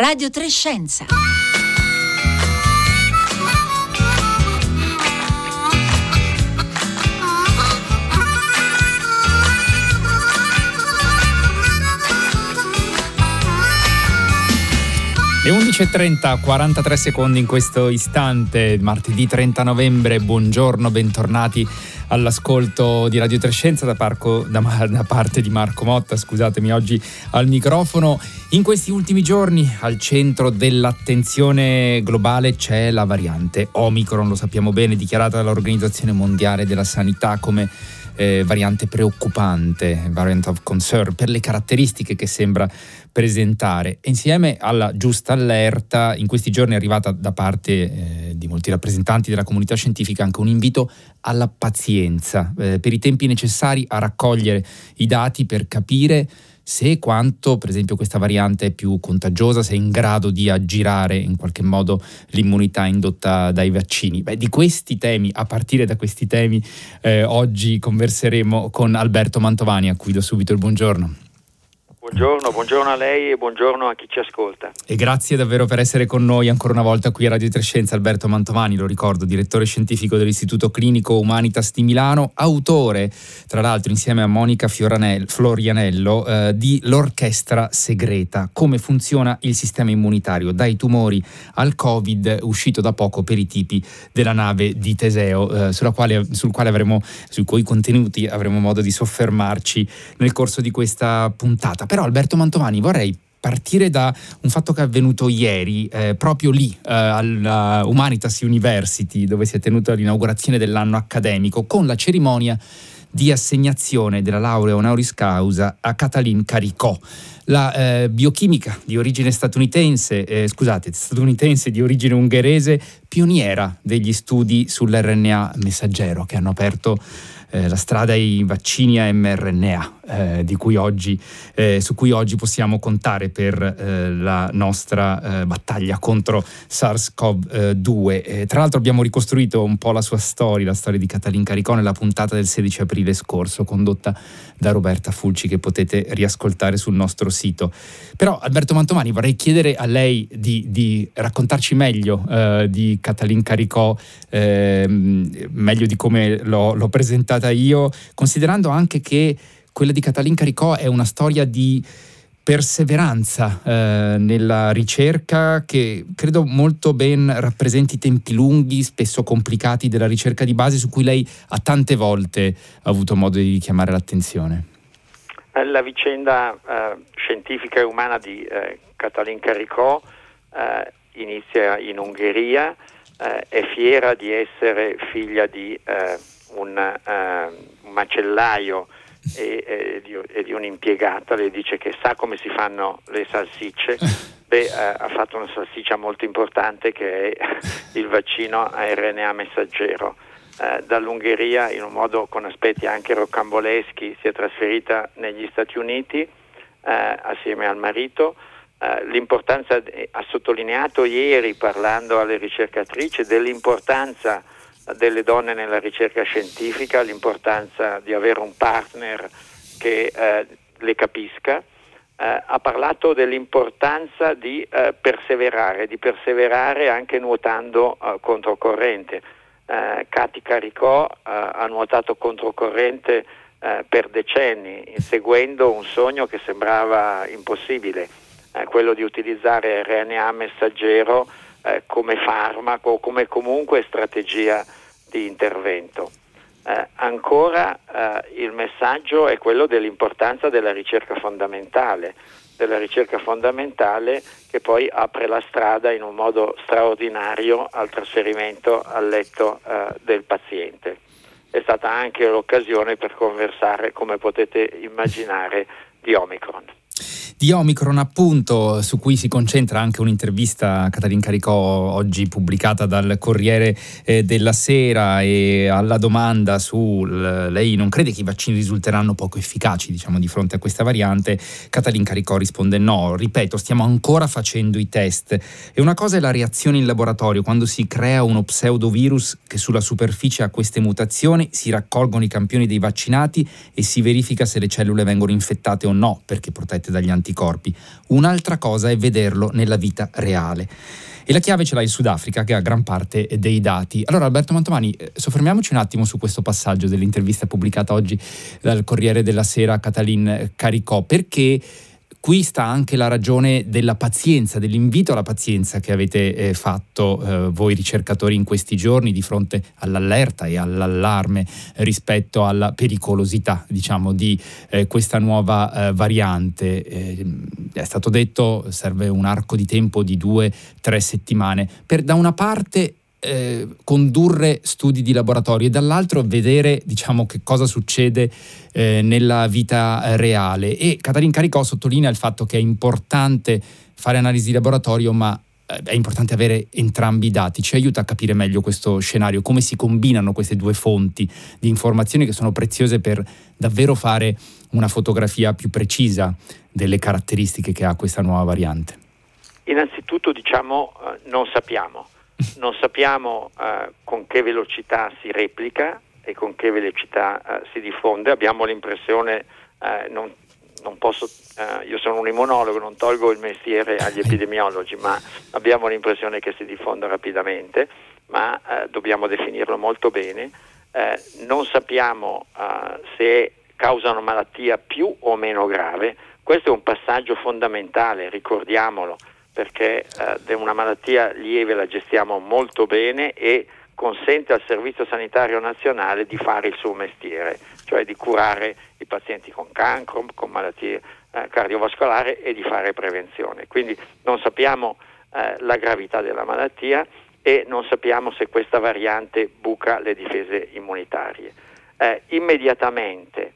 Radio Trescenza. Le 11.30, 43 secondi in questo istante, martedì 30 novembre, buongiorno, bentornati all'ascolto di Radio Trescenza da, da, da, parte di Marco Motta, scusatemi oggi al microfono. In questi ultimi giorni al centro dell'attenzione globale c'è la variante Omicron, lo sappiamo bene, dichiarata dall'Organizzazione Mondiale della Sanità come eh, variante preoccupante, variant of concern, per le caratteristiche che sembra presentare. insieme alla giusta allerta, in questi giorni è arrivata da parte eh, di molti rappresentanti della comunità scientifica anche un invito alla pazienza, eh, per i tempi necessari a raccogliere i dati per capire se quanto, per esempio, questa variante è più contagiosa, se è in grado di aggirare in qualche modo l'immunità indotta dai vaccini. Beh, di questi temi, a partire da questi temi, eh, oggi converseremo con Alberto Mantovani, a cui do subito il buongiorno. Buongiorno, buongiorno a lei e buongiorno a chi ci ascolta. E grazie davvero per essere con noi ancora una volta qui a Radio Trescenza. Alberto Mantovani, lo ricordo, direttore scientifico dell'Istituto Clinico Humanitas di Milano, autore, tra l'altro insieme a Monica Florianello, eh, di L'Orchestra Segreta, come funziona il sistema immunitario dai tumori al Covid, uscito da poco per i tipi della nave di Teseo, eh, quale, sul quale avremo, sui cui contenuti avremo modo di soffermarci nel corso di questa puntata. Però però Alberto Mantovani vorrei partire da un fatto che è avvenuto ieri, eh, proprio lì, eh, alla Humanitas University, dove si è tenuta l'inaugurazione dell'anno accademico, con la cerimonia di assegnazione della laurea honoris causa a Catalin Caricò, la eh, biochimica di origine statunitense, eh, scusate, statunitense di origine ungherese, pioniera degli studi sull'RNA messaggero che hanno aperto eh, la strada ai vaccini a mRNA, eh, cui oggi, eh, su cui oggi possiamo contare per eh, la nostra battaglia contro SARS-CoV-2. Eh, tra l'altro abbiamo ricostruito un po' la sua storia, la storia di Catalin Caricò nella puntata del 16 aprile scorso, condotta da Roberta Fulci, che potete riascoltare sul nostro sito. Però Alberto Mantomani vorrei chiedere a lei di, di raccontarci meglio di Catalin Caricò, ehm, meglio di come l'ho, l'ho presentata io, considerando anche che quella di Catalin Caricò è una storia di perseveranza eh, nella ricerca che credo molto ben rappresenti i tempi lunghi, spesso complicati della ricerca di base su cui lei ha tante volte avuto modo di chiamare l'attenzione. Eh, la vicenda eh, scientifica e umana di eh, Catalin Caricò eh, inizia in Ungheria, eh, è fiera di essere figlia di un, un macellaio e, e, di, e, di, un'impiegata, le dice che sa come si fanno le salsicce. Beh, eh, ha fatto una salsiccia molto importante che è il vaccino a RNA messaggero. Eh, dall'Ungheria, in un modo con aspetti anche roccamboleschi, si è trasferita negli Stati Uniti eh, assieme al marito. Uh, l'importanza, ha sottolineato ieri parlando alle ricercatrici dell'importanza delle donne nella ricerca scientifica, l'importanza di avere un partner che eh, le capisca. Eh, ha parlato dell'importanza di eh, perseverare, di perseverare anche nuotando eh, controcorrente. Eh, Cati Caricò eh, ha nuotato controcorrente per decenni, inseguendo un sogno che sembrava impossibile, quello di utilizzare RNA messaggero come farmaco come comunque strategia di intervento. Eh, ancora eh, il messaggio è quello dell'importanza della ricerca fondamentale, della ricerca fondamentale che poi apre la strada in un modo straordinario al trasferimento al letto eh, del paziente. È stata anche l'occasione per conversare, come potete immaginare, di Omicron di Omicron appunto su cui si concentra anche un'intervista a Catalin Caricò oggi pubblicata dal Corriere eh, della Sera e alla domanda su lei non crede che i vaccini risulteranno poco efficaci diciamo di fronte a questa variante? Catalin Caricò risponde no. Ripeto stiamo ancora facendo i test. E una cosa è la reazione in laboratorio. Quando si crea uno pseudovirus che sulla superficie ha queste mutazioni si raccolgono i campioni dei vaccinati e si verifica se le cellule vengono infettate o no perché protette dagli antibiotici anticorpi. Un'altra cosa è vederlo nella vita reale. E la chiave ce l'ha il Sudafrica che ha gran parte dei dati. Allora Alberto Mantovani, eh, soffermiamoci un attimo su questo passaggio dell'intervista pubblicata oggi dal Corriere della Sera Catalin Caricò, perché qui sta anche la ragione della pazienza, dell'invito alla pazienza che avete eh, fatto eh, voi ricercatori in questi giorni di fronte all'allerta e all'allarme rispetto alla pericolosità, diciamo, di eh, questa nuova eh, variante. Eh, è stato detto serve un arco di tempo di due, tre settimane per da una parte eh, condurre studi di laboratorio e dall'altro vedere diciamo, che cosa succede eh, nella vita reale. E Catalin Caricò sottolinea il fatto che è importante fare analisi di laboratorio, ma eh, è importante avere entrambi i dati, ci aiuta a capire meglio questo scenario, come si combinano queste due fonti di informazioni che sono preziose per davvero fare una fotografia più precisa delle caratteristiche che ha questa nuova variante. Innanzitutto diciamo eh, non sappiamo non sappiamo eh, con che velocità si replica e con che velocità eh, si diffonde, abbiamo l'impressione, eh, non, non posso, eh, io sono un immunologo, non tolgo il mestiere agli epidemiologi, ma abbiamo l'impressione che si diffonda rapidamente, ma eh, dobbiamo definirlo molto bene. Non sappiamo se causa una malattia più o meno grave, questo è un passaggio fondamentale, ricordiamolo perché eh, una malattia lieve la gestiamo molto bene e consente al Servizio Sanitario Nazionale di fare il suo mestiere, cioè di curare i pazienti con cancro, con malattie eh, cardiovascolari e di fare prevenzione. Quindi non sappiamo eh, la gravità della malattia e non sappiamo se questa variante buca le difese immunitarie. Eh, immediatamente,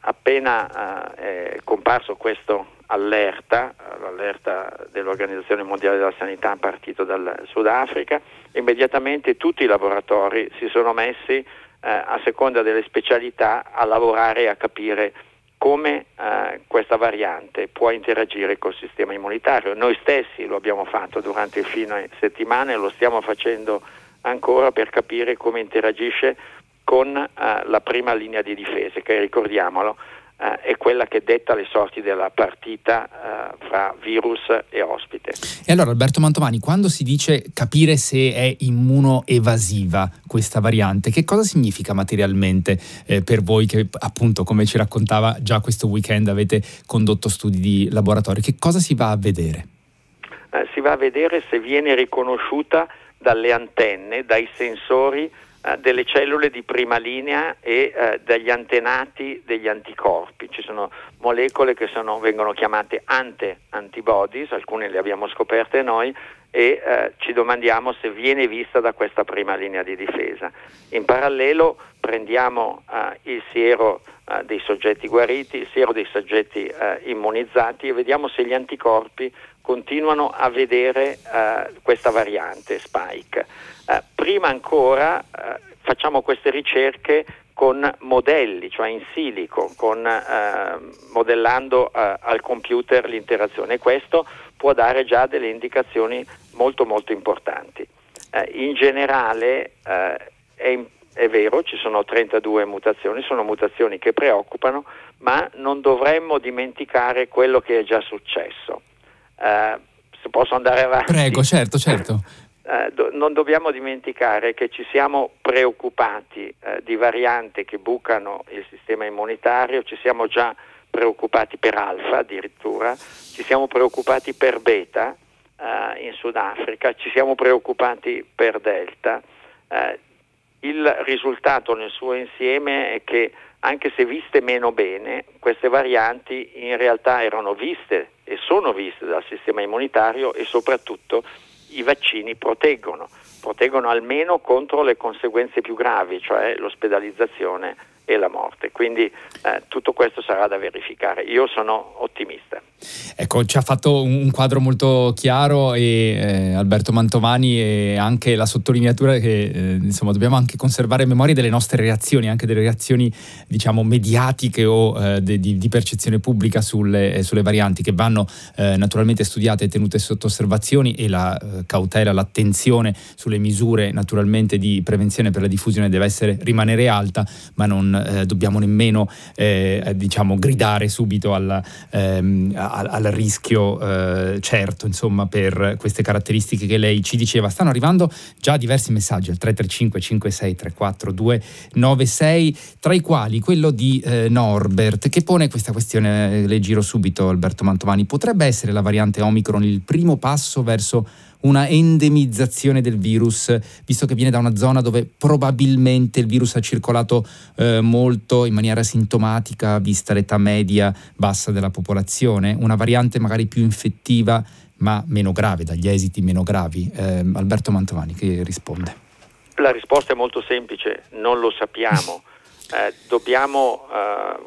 appena è comparso questo allerta, l'allerta dell'Organizzazione Mondiale della Sanità partito dal Sudafrica, immediatamente tutti i laboratori si sono messi eh, a seconda delle specialità a lavorare e a capire come eh, questa variante può interagire col sistema immunitario. Noi stessi lo abbiamo fatto durante il fine settimana e lo stiamo facendo ancora per capire come interagisce con eh, la prima linea di difesa, che ricordiamolo eh, è quella che detta le sorti della partita eh, fra virus e ospite. E allora Alberto Mantovani, quando si dice capire se è immunoevasiva questa variante, che cosa significa materialmente eh, per voi che appunto come ci raccontava già questo weekend avete condotto studi di laboratorio? Che cosa si va a vedere? Eh, si va a vedere se viene riconosciuta dalle antenne, dai sensori delle cellule di prima linea e eh, dagli antenati degli anticorpi. Ci sono molecole che sono, vengono chiamate ante-antibodies, alcune le abbiamo scoperte noi, e eh, ci domandiamo se viene vista da questa prima linea di difesa. In parallelo prendiamo eh, il siero eh, dei soggetti guariti, il siero dei soggetti eh, immunizzati e vediamo se gli anticorpi continuano a vedere eh, questa variante spike. Eh, prima ancora eh, facciamo queste ricerche con modelli, cioè in silico, con, modellando al computer l'interazione questo può dare già delle indicazioni molto molto importanti. In generale è, è vero, ci sono 32 mutazioni, sono mutazioni che preoccupano, ma non dovremmo dimenticare quello che è già successo. Eh, se posso andare avanti. Prego, certo, certo. Eh, do, non dobbiamo dimenticare che ci siamo preoccupati eh, di varianti che bucano il sistema immunitario, ci siamo già preoccupati per alfa addirittura, ci siamo preoccupati per beta eh, in Sudafrica, ci siamo preoccupati per delta. Il risultato nel suo insieme è che anche se viste meno bene, queste varianti in realtà erano viste e sono viste dal sistema immunitario e soprattutto i vaccini proteggono, proteggono almeno contro le conseguenze più gravi, cioè l'ospedalizzazione e la morte. Quindi eh, tutto questo sarà da verificare. Io sono ottimista. Ecco, ci ha fatto un quadro molto chiaro e eh, Alberto Mantovani e anche la sottolineatura che eh, insomma dobbiamo anche conservare memoria delle nostre reazioni, anche delle reazioni diciamo mediatiche o eh, de, di, di, percezione pubblica sulle, eh, sulle varianti che vanno eh, naturalmente studiate e tenute sotto osservazioni e la cautela, l'attenzione sulle misure naturalmente di prevenzione per la diffusione deve essere rimanere alta, ma non dobbiamo nemmeno diciamo gridare subito alla, ehm, al, al rischio eh, certo, insomma, per queste caratteristiche che lei ci diceva. Stanno arrivando già diversi messaggi al 335 5634 296, tra i quali quello di eh, Norbert che pone questa questione, le giro subito Alberto Mantovani, potrebbe essere la variante Omicron il primo passo verso una endemizzazione del virus, visto che viene da una zona dove probabilmente il virus ha circolato eh, molto in maniera sintomatica, vista l'età media bassa della popolazione, una variante magari più infettiva ma meno grave, dagli esiti meno gravi. Eh, Alberto Mantovani che risponde. La risposta è molto semplice, non lo sappiamo. Eh, dobbiamo, eh,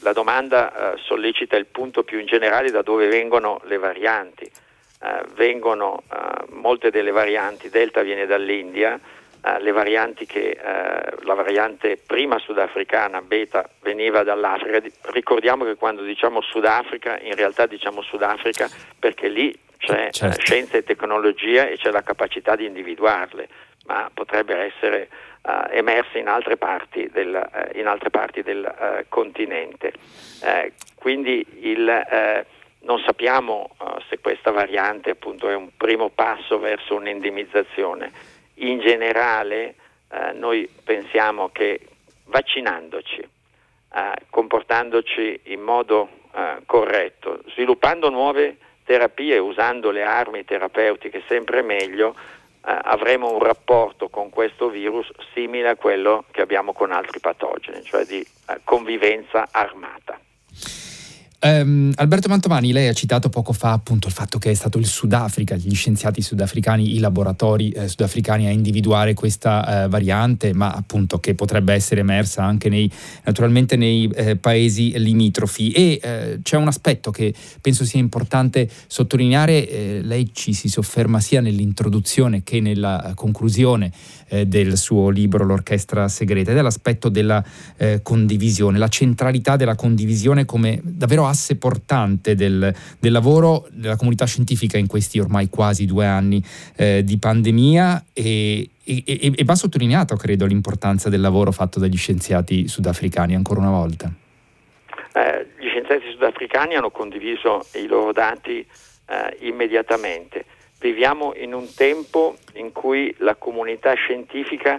la domanda eh, sollecita il punto più in generale da dove vengono le varianti eh, vengono eh, molte delle varianti, Delta viene dall'India, eh, le varianti che eh, la variante prima sudafricana, Beta, veniva dall'Africa. Ricordiamo che quando diciamo Sudafrica, in realtà diciamo Sudafrica perché lì c'è eh, certo. scienza e tecnologia e c'è la capacità di individuarle, ma potrebbero essere uh, emerse in altre parti del, uh, in altre parti del uh, continente. quindi il, non sappiamo uh, se questa variante appunto è un primo passo verso un'endemizzazione. In generale uh, noi pensiamo che vaccinandoci, uh, comportandoci in modo corretto, sviluppando nuove terapie, usando le armi terapeutiche sempre meglio, avremo un rapporto con questo virus simile a quello che abbiamo con altri patogeni, cioè di convivenza armata. Um, Alberto Mantovani, lei ha citato poco fa appunto il fatto che è stato il Sudafrica, gli scienziati sudafricani, i laboratori eh, sudafricani a individuare questa eh, variante, ma appunto che potrebbe essere emersa anche nei, naturalmente nei eh, paesi limitrofi. E eh, c'è un aspetto che penso sia importante sottolineare, eh, lei ci si sofferma sia nell'introduzione che nella conclusione eh, del suo libro L'orchestra segreta, ed è l'aspetto della condivisione, la centralità della condivisione come davvero asse portante del, del, lavoro della comunità scientifica in questi ormai quasi due anni eh, di pandemia e, e, e, e va sottolineato, credo, l'importanza del lavoro fatto dagli scienziati sudafricani ancora una volta. Eh, gli scienziati sudafricani hanno condiviso i loro dati eh, immediatamente. Viviamo in un tempo in cui la comunità scientifica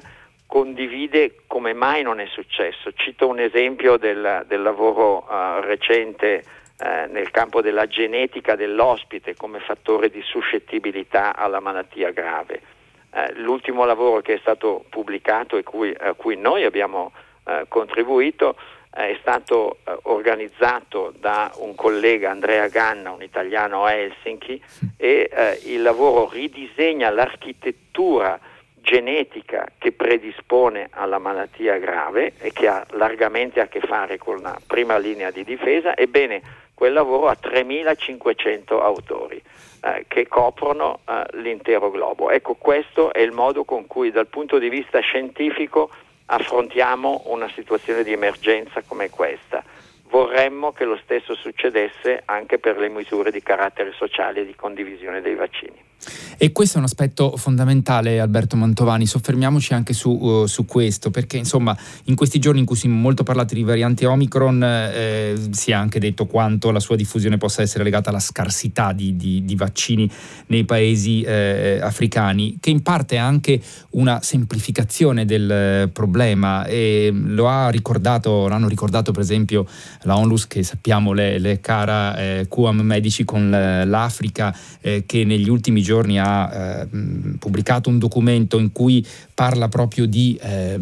condivide come mai non è successo. Cito un esempio del, del lavoro uh, recente uh, nel campo della genetica dell'ospite come fattore di suscettibilità alla malattia grave. Uh, l'ultimo lavoro che è stato pubblicato e cui, a cui noi abbiamo contribuito è stato organizzato da un collega Andrea Ganna, un italiano a Helsinki, e il lavoro ridisegna l'architettura genetica che predispone alla malattia grave e che ha largamente a che fare con la prima linea di difesa, ebbene quel lavoro ha 3.500 autori eh, che coprono eh, l'intero globo. Ecco, questo è il modo con cui dal punto di vista scientifico affrontiamo una situazione di emergenza come questa. Vorremmo che lo stesso succedesse anche per le misure di carattere sociale e di condivisione dei vaccini. E questo è un aspetto fondamentale, Alberto Mantovani. Soffermiamoci anche su, uh, su questo, perché insomma, in questi giorni in cui si è molto parlato di variante Omicron, eh, si è anche detto quanto la sua diffusione possa essere legata alla scarsità di, di, di vaccini nei paesi eh, africani, che in parte è anche una semplificazione del problema. E lo ha ricordato, l'hanno ricordato per esempio la ONLUS, che sappiamo le, le cara eh, QAM medici con l'Africa, eh, che negli ultimi giorni giorni ha eh, pubblicato un documento in cui parla proprio di eh,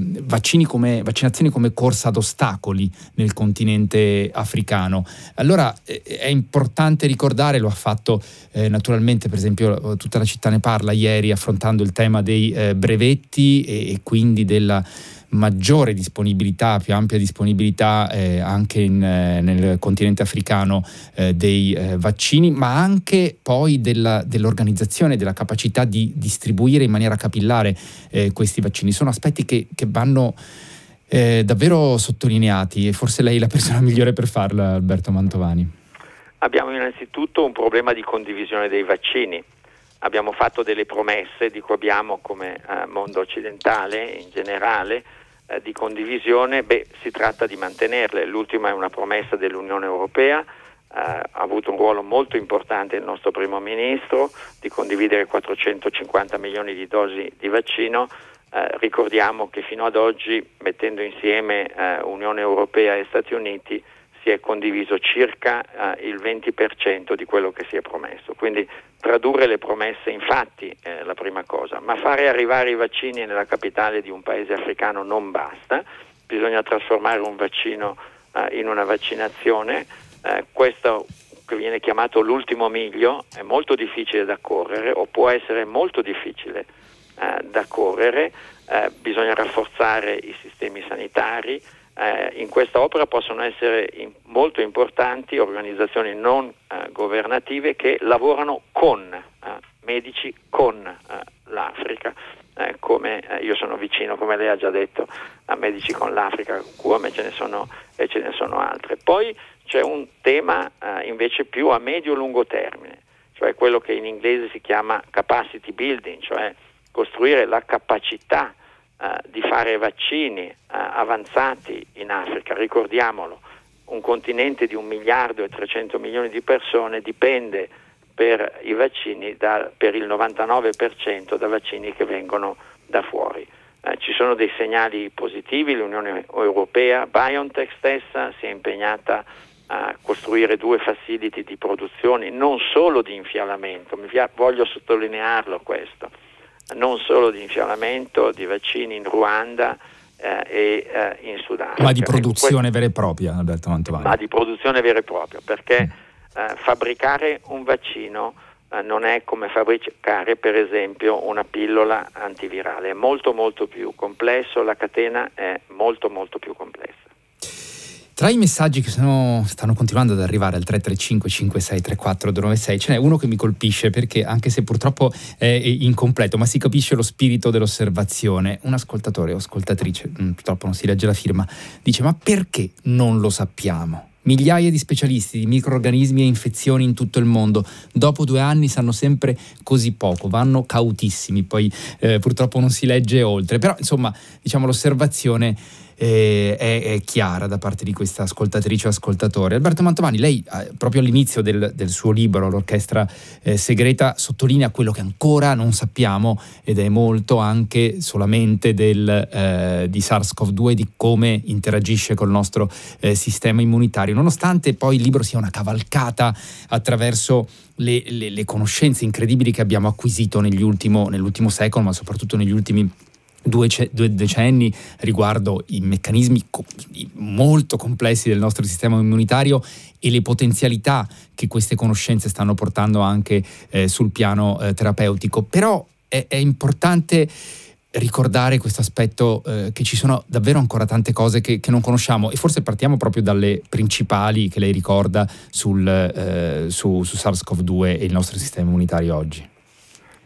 come, vaccinazioni come corsa ad ostacoli nel continente africano. Allora eh, è importante ricordare, lo ha fatto eh, naturalmente per esempio tutta la città ne parla ieri affrontando il tema dei eh, brevetti e, e quindi della maggiore disponibilità, più ampia disponibilità eh, anche in, eh, nel continente africano eh, dei eh, vaccini, ma anche poi della, dell'organizzazione, della capacità di distribuire in maniera capillare eh, questi vaccini. Sono aspetti che, che vanno eh, davvero sottolineati e forse lei è la persona migliore per farlo, Alberto Mantovani. Abbiamo innanzitutto un problema di condivisione dei vaccini. Abbiamo fatto delle promesse di cui abbiamo come mondo occidentale in generale, eh, di condivisione, beh, si tratta di mantenerle. L'ultima è una promessa dell'Unione Europea ha avuto un ruolo molto importante il nostro primo ministro di condividere 450 milioni di dosi di vaccino. Eh, ricordiamo che fino ad oggi, mettendo insieme eh, Unione Europea e Stati Uniti, si è condiviso circa eh, il 20% di quello che si è promesso. Quindi tradurre le promesse in fatti è la prima cosa, ma fare arrivare i vaccini nella capitale di un paese africano non basta, bisogna trasformare un vaccino eh, in una vaccinazione. Eh, questo che viene chiamato l'ultimo miglio è molto difficile da correre o può essere molto difficile eh, da correre, eh, bisogna rafforzare i sistemi sanitari, eh, in questa opera possono essere in, molto importanti organizzazioni non eh, governative che lavorano con eh, medici con eh, l'Africa. Eh, come eh, io sono vicino, come lei ha già detto, a Medici con l'Africa, come ce ne sono, e ce ne sono altre. Poi c'è un tema invece più a medio-lungo termine, cioè quello che in inglese si chiama capacity building, cioè costruire la capacità di fare vaccini eh, avanzati in Africa, ricordiamolo, un continente di un miliardo e 300 milioni di persone dipende per i vaccini da, per il 99% da vaccini che vengono da fuori. Eh, ci sono dei segnali positivi, l'Unione Europea, BioNTech stessa si è impegnata a costruire due facility di produzione non solo di infialamento, voglio sottolinearlo questo, non solo di infiammamento, di vaccini in Ruanda eh, e eh, in Sudafrica. Ma di produzione vera e propria, Alberto Mantovani. Ma di produzione vera e propria, perché mm. eh, fabbricare un vaccino eh, non è come fabbricare per esempio una pillola antivirale, è molto molto più complesso, la catena è molto molto più complessa. Tra i messaggi che sono, stanno continuando ad arrivare al 335 5634 296 ce n'è uno che mi colpisce perché anche se purtroppo è incompleto ma si capisce lo spirito dell'osservazione. Un ascoltatore o ascoltatrice, mm, purtroppo non si legge la firma, dice ma perché non lo sappiamo? Migliaia di specialisti di microorganismi e infezioni in tutto il mondo, dopo due anni sanno sempre così poco, vanno cautissimi, poi eh, purtroppo non si legge oltre, però insomma diciamo l'osservazione eh, è, è, chiara da parte di questa ascoltatrice o ascoltatore. Alberto Mantovani, lei eh, proprio all'inizio del, del, suo libro, L'orchestra eh, segreta, sottolinea quello che ancora non sappiamo ed è molto anche solamente del, eh, di SARS-CoV-2 di come interagisce col nostro eh, sistema immunitario, nonostante poi il libro sia una cavalcata attraverso le, le, le conoscenze incredibili che abbiamo acquisito ultimo, nell'ultimo secolo, ma soprattutto negli ultimi Due, due, decenni riguardo i meccanismi co- molto complessi del nostro sistema immunitario e le potenzialità che queste conoscenze stanno portando anche eh, sul piano eh, terapeutico. Però è, è, importante ricordare questo aspetto eh, che ci sono davvero ancora tante cose che, che, non conosciamo e forse partiamo proprio dalle principali che lei ricorda sul, eh, su, su SARS-CoV-2 e il nostro sistema immunitario oggi.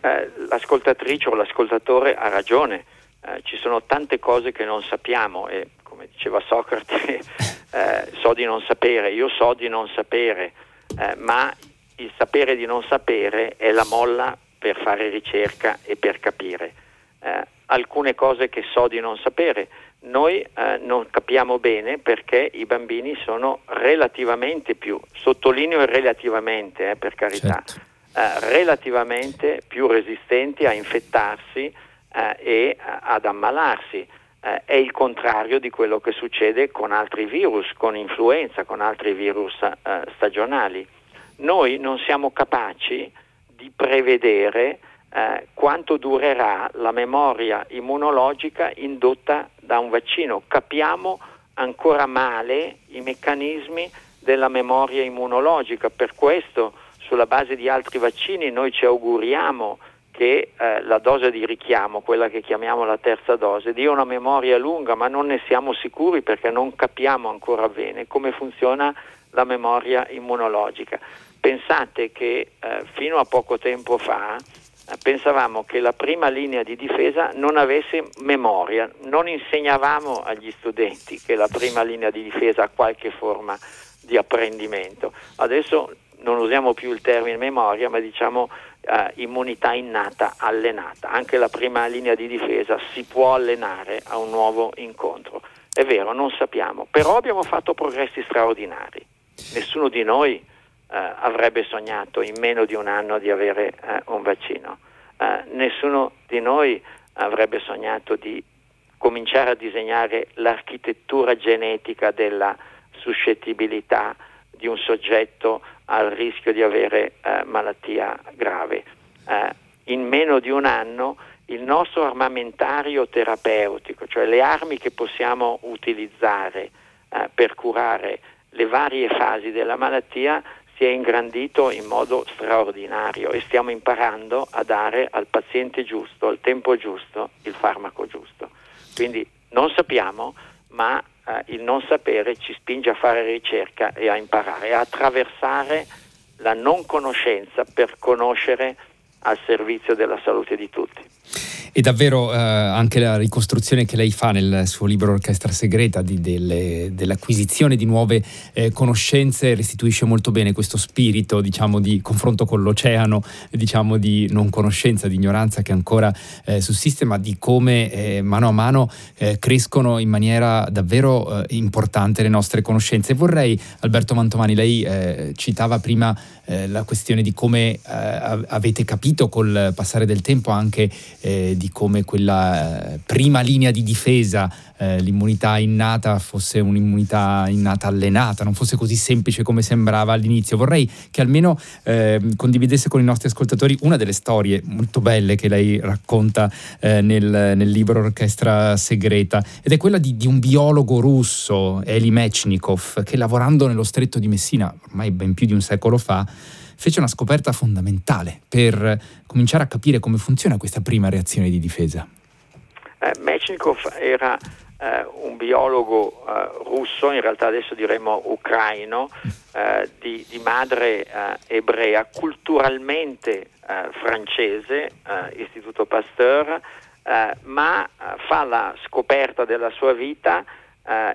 Eh, l'ascoltatrice o l'ascoltatore ha ragione eh, ci sono tante cose che non sappiamo e come diceva Socrate eh, so di non sapere, io so di non sapere, eh, ma il sapere di non sapere è la molla per fare ricerca e per capire. Eh, alcune cose che so di non sapere, noi eh, non capiamo bene perché i bambini sono relativamente più, sottolineo relativamente per carità, certo. relativamente più resistenti a infettarsi eh, e ad ammalarsi. Eh, è il contrario di quello che succede con altri virus, con influenza, con altri virus eh, stagionali. Noi non siamo capaci di prevedere eh, quanto durerà la memoria immunologica indotta da un vaccino. Capiamo ancora male i meccanismi della memoria immunologica, per questo sulla base di altri vaccini noi ci auguriamo che eh, la dose di richiamo, quella che chiamiamo la terza dose, dia una memoria lunga, ma non ne siamo sicuri perché non capiamo ancora bene come funziona la memoria immunologica. Pensate che eh, fino a poco tempo fa eh, pensavamo che la prima linea di difesa non avesse memoria, non insegnavamo agli studenti che la prima linea di difesa ha qualche forma di apprendimento. Adesso non usiamo più il termine memoria, ma diciamo eh, immunità innata allenata. Anche la prima linea di difesa si può allenare a un nuovo incontro. È vero, non sappiamo, però abbiamo fatto progressi straordinari. Nessuno di noi avrebbe sognato in meno di un anno di avere eh, un vaccino. Eh, nessuno di noi avrebbe sognato di cominciare a disegnare l'architettura genetica della suscettibilità di un soggetto al rischio di avere eh, malattia grave. Eh, in meno di un anno il nostro armamentario terapeutico, cioè le armi che possiamo utilizzare eh, per curare le varie fasi della malattia, si è ingrandito in modo straordinario e stiamo imparando a dare al paziente giusto, al tempo giusto, il farmaco giusto. Quindi non sappiamo, ma eh, il non sapere ci spinge a fare ricerca e a imparare, a attraversare la non conoscenza per conoscere al servizio della salute di tutti. E davvero eh, anche la ricostruzione che lei fa nel suo libro Orchestra Segreta di, delle, dell'acquisizione di nuove eh, conoscenze restituisce molto bene questo spirito diciamo, di confronto con l'oceano, diciamo, di non conoscenza, di ignoranza che ancora eh, sussiste, ma di come eh, mano a mano eh, crescono in maniera davvero eh, importante le nostre conoscenze. Vorrei, Alberto Mantomani, lei citava prima la questione di come avete capito col passare del tempo anche di di come quella eh, prima linea di difesa, eh, l'immunità innata, fosse un'immunità innata allenata, non fosse così semplice come sembrava all'inizio. Vorrei che almeno eh, condividesse con i nostri ascoltatori una delle storie molto belle che lei racconta eh, nel, nel, libro Orchestra Segreta, ed è quella di, di un biologo russo, Eli Mechnikov, che lavorando nello stretto di Messina, ormai ben più di un secolo fa, fece una scoperta fondamentale per cominciare a capire come funziona questa prima reazione di difesa. Eh, Mechnikov era eh, un biologo eh, russo, in realtà adesso diremmo ucraino, eh, di, di, madre eh, ebrea, culturalmente eh, francese, Istituto Pasteur, ma fa la scoperta della sua vita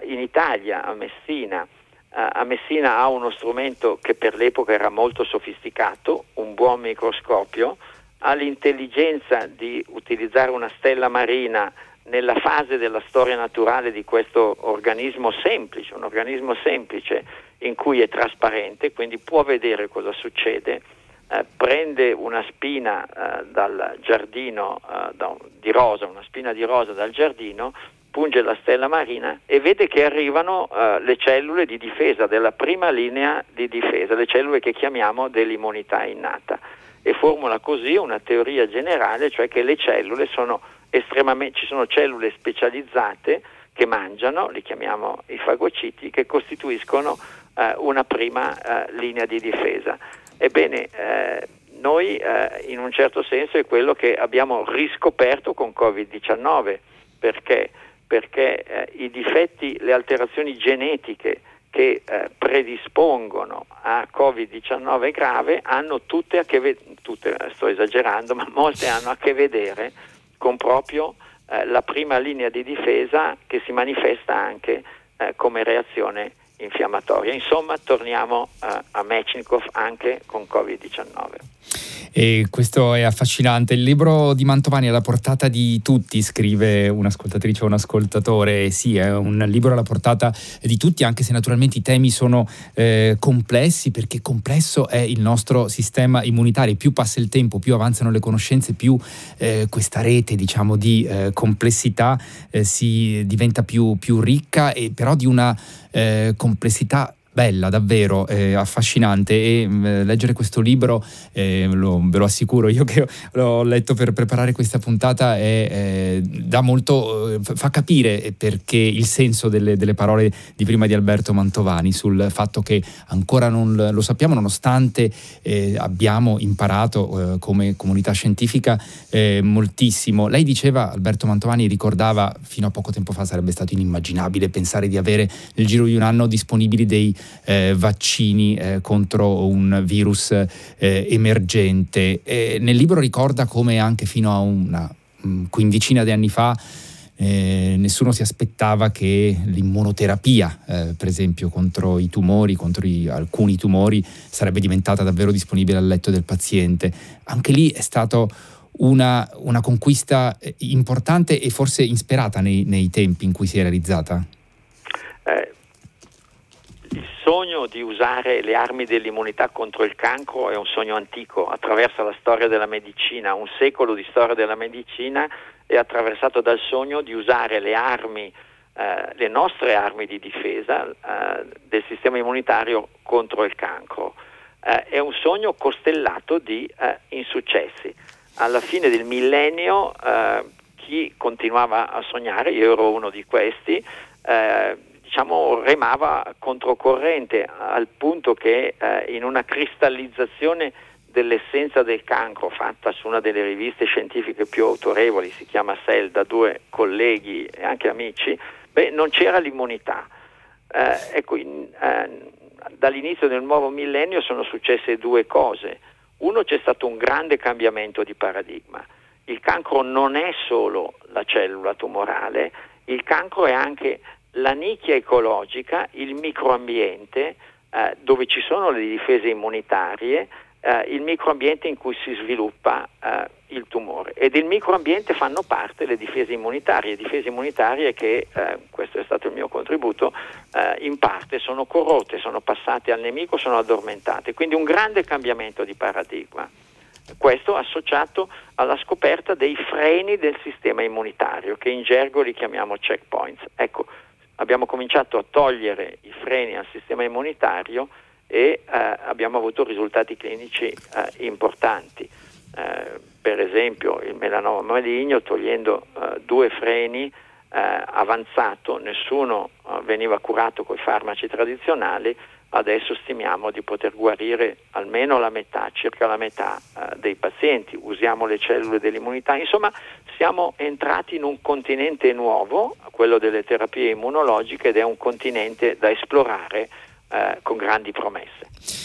in Italia, a Messina a Messina ha uno strumento che per l'epoca era molto sofisticato, un buon microscopio, ha l'intelligenza di utilizzare una stella marina nella fase della storia naturale di questo organismo semplice, un organismo semplice in cui è trasparente, quindi può vedere cosa succede, eh, prende una spina eh, dal giardino eh, da, di rosa, una spina di rosa dal giardino, punge la stella marina e vede che arrivano uh, le cellule di difesa della prima linea di difesa, le cellule che chiamiamo dell'immunità innata e formula così una teoria generale, cioè che le cellule sono estremamente, ci sono cellule specializzate che mangiano, li chiamiamo i fagociti, che costituiscono uh, una prima uh, linea di difesa. Ebbene, noi in un certo senso è quello che abbiamo riscoperto con Covid-19, perché perché eh, i difetti, le alterazioni genetiche che eh, predispongono a Covid-19 grave hanno tutte a che vedere, sto esagerando, ma molte hanno a che vedere con proprio eh, la prima linea di difesa che si manifesta anche eh, come reazione infiammatoria. Insomma, torniamo eh, a Mechnikov anche con Covid-19. E questo è affascinante. Il libro di Mantovani è alla portata di tutti, scrive un'ascoltatrice o un ascoltatore. Sì, è un libro alla portata di tutti, anche se naturalmente i temi sono eh, complessi, perché complesso è il nostro sistema immunitario. Più passa il tempo, più avanzano le conoscenze, più eh, questa rete diciamo, di eh, complessità eh, si diventa più, più, ricca, e però di una eh, complessità bella, davvero eh, affascinante e mh, mm, leggere questo libro, eh, lo, ve lo assicuro, io che l'ho letto per preparare questa puntata, è, dà molto, eh, fa capire perché il senso delle, delle, parole di prima di Alberto Mantovani sul fatto che ancora non lo sappiamo nonostante eh, abbiamo imparato eh, come comunità scientifica eh, moltissimo. Lei diceva, Alberto Mantovani ricordava fino a poco tempo fa sarebbe stato inimmaginabile pensare di avere nel giro di un anno disponibili dei eh, vaccini eh, contro un virus eh, emergente. nel libro ricorda come anche fino a una mm, quindicina di anni fa eh, nessuno si aspettava che l'immunoterapia, eh, per esempio, contro i tumori, contro i, alcuni tumori, sarebbe diventata davvero disponibile al letto del paziente. Anche lì è stata una, una, conquista eh, importante e forse insperata nei, nei, tempi in cui si è realizzata. Sogno di usare le armi dell'immunità contro il cancro è un sogno antico, attraversa la storia della medicina, un secolo di storia della medicina è attraversato dal sogno di usare le armi, eh, le nostre armi di difesa eh, del sistema immunitario contro il cancro. Eh, è un sogno costellato di eh, insuccessi. Alla fine del millennio eh, chi continuava a sognare, io ero uno di questi, eh, diciamo, remava controcorrente al punto che eh, in una cristallizzazione dell'essenza del cancro fatta su una delle riviste scientifiche più autorevoli, si chiama Cell, da due colleghi e anche amici, beh, non c'era l'immunità. Eh, ecco, in, eh, dall'inizio del nuovo millennio sono successe due cose. Uno c'è stato un grande cambiamento di paradigma. Il cancro non è solo la cellula tumorale, il cancro è anche la nicchia ecologica, il microambiente eh, dove ci sono le difese immunitarie, eh, il microambiente in cui si sviluppa eh, il tumore e del microambiente fanno parte le difese immunitarie, difese immunitarie che, eh, questo è stato il mio contributo, eh, in parte sono corrotte, sono passate al nemico, sono addormentate, quindi un grande cambiamento di paradigma. Questo associato alla scoperta dei freni del sistema immunitario, che in gergo li chiamiamo checkpoints. Ecco, abbiamo cominciato a togliere i freni al sistema immunitario e eh, abbiamo avuto risultati clinici eh, importanti. Eh, per esempio il melanoma maligno, togliendo eh, due freni eh, avanzato, nessuno eh, veniva curato con i farmaci tradizionali, adesso stimiamo di poter guarire almeno la metà, circa la metà dei pazienti, usiamo le cellule dell'immunità, insomma siamo entrati in un continente nuovo, quello delle terapie immunologiche, ed è un continente da esplorare eh, con grandi promesse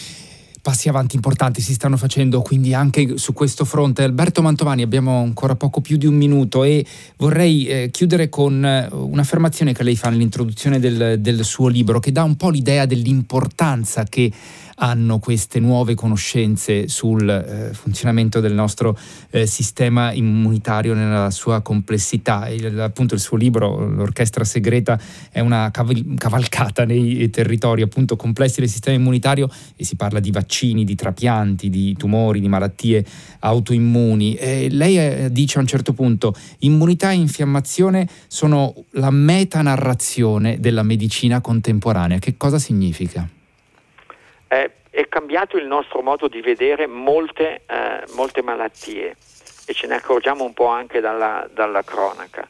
passi avanti importanti si stanno facendo quindi anche su questo fronte. Alberto Mantovani, abbiamo ancora poco più di un minuto e vorrei eh, chiudere con eh, un'affermazione che lei fa nell'introduzione del, del suo libro che dà un po' l'idea dell'importanza che hanno queste nuove conoscenze sul eh, funzionamento del nostro eh, sistema immunitario nella sua complessità. Il, appunto il suo libro, L'orchestra segreta, è una cav- cavalcata nei territori appunto complessi del sistema immunitario e si parla di vaccini, di trapianti, di tumori, di malattie autoimmuni. E lei eh, dice a un certo punto, immunità e infiammazione sono la metanarrazione della medicina contemporanea. Che cosa significa? Eh, è cambiato il nostro modo di vedere molte, eh, molte malattie e ce ne accorgiamo un po' anche dalla, dalla cronaca.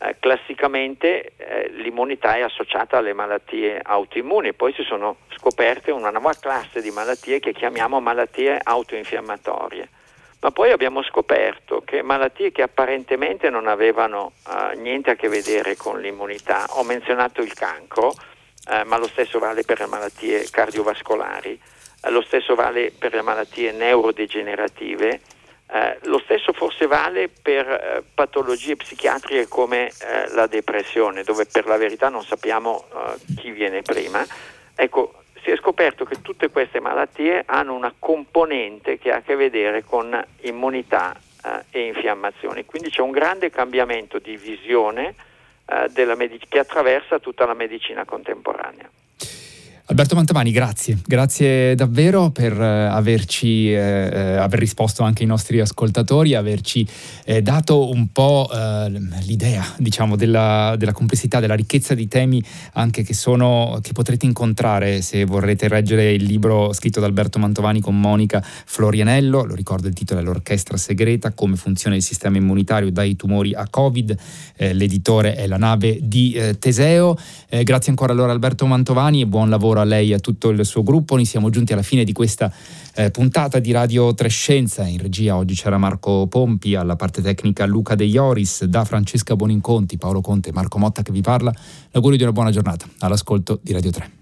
Eh, classicamente eh, l'immunità è associata alle malattie autoimmuni, poi si sono scoperte una nuova classe di malattie che chiamiamo malattie autoinfiammatorie. Ma poi abbiamo scoperto che malattie che apparentemente non avevano eh, niente a che vedere con l'immunità, ho menzionato il cancro, eh, ma lo stesso vale per le malattie cardiovascolari, eh, lo stesso vale per le malattie neurodegenerative, eh, lo stesso forse vale per eh, patologie psichiatriche come eh, la depressione, dove per la verità non sappiamo chi viene prima. Ecco, si è scoperto che tutte queste malattie hanno una componente che ha a che vedere con immunità e infiammazione, quindi c'è un grande cambiamento di visione eh, medic- che attraversa tutta la medicina contemporanea. Alberto Mantamani, grazie, grazie davvero per eh, averci eh, eh, aver risposto anche ai nostri ascoltatori, averci eh, dato un po' eh, l'idea, diciamo, della, della, complessità, della ricchezza di temi anche che sono che potrete incontrare se vorrete leggere il libro scritto da Alberto Mantovani con Monica Florianello, lo ricordo il titolo è L'orchestra segreta, come funziona il sistema immunitario dai tumori a Covid, eh, l'editore è la nave di Teseo. grazie ancora allora Alberto Mantovani e buon lavoro lavoro a lei e a tutto il suo gruppo. Noi siamo giunti alla fine di questa eh, puntata di Radio Trescenza. In regia oggi c'era Marco Pompi, alla parte tecnica Luca De Ioris, da Francesca Boninconti, Paolo Conte, Marco Motta che vi parla. L'augurio di una buona giornata. All'ascolto di Radio 3.